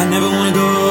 I never wanna go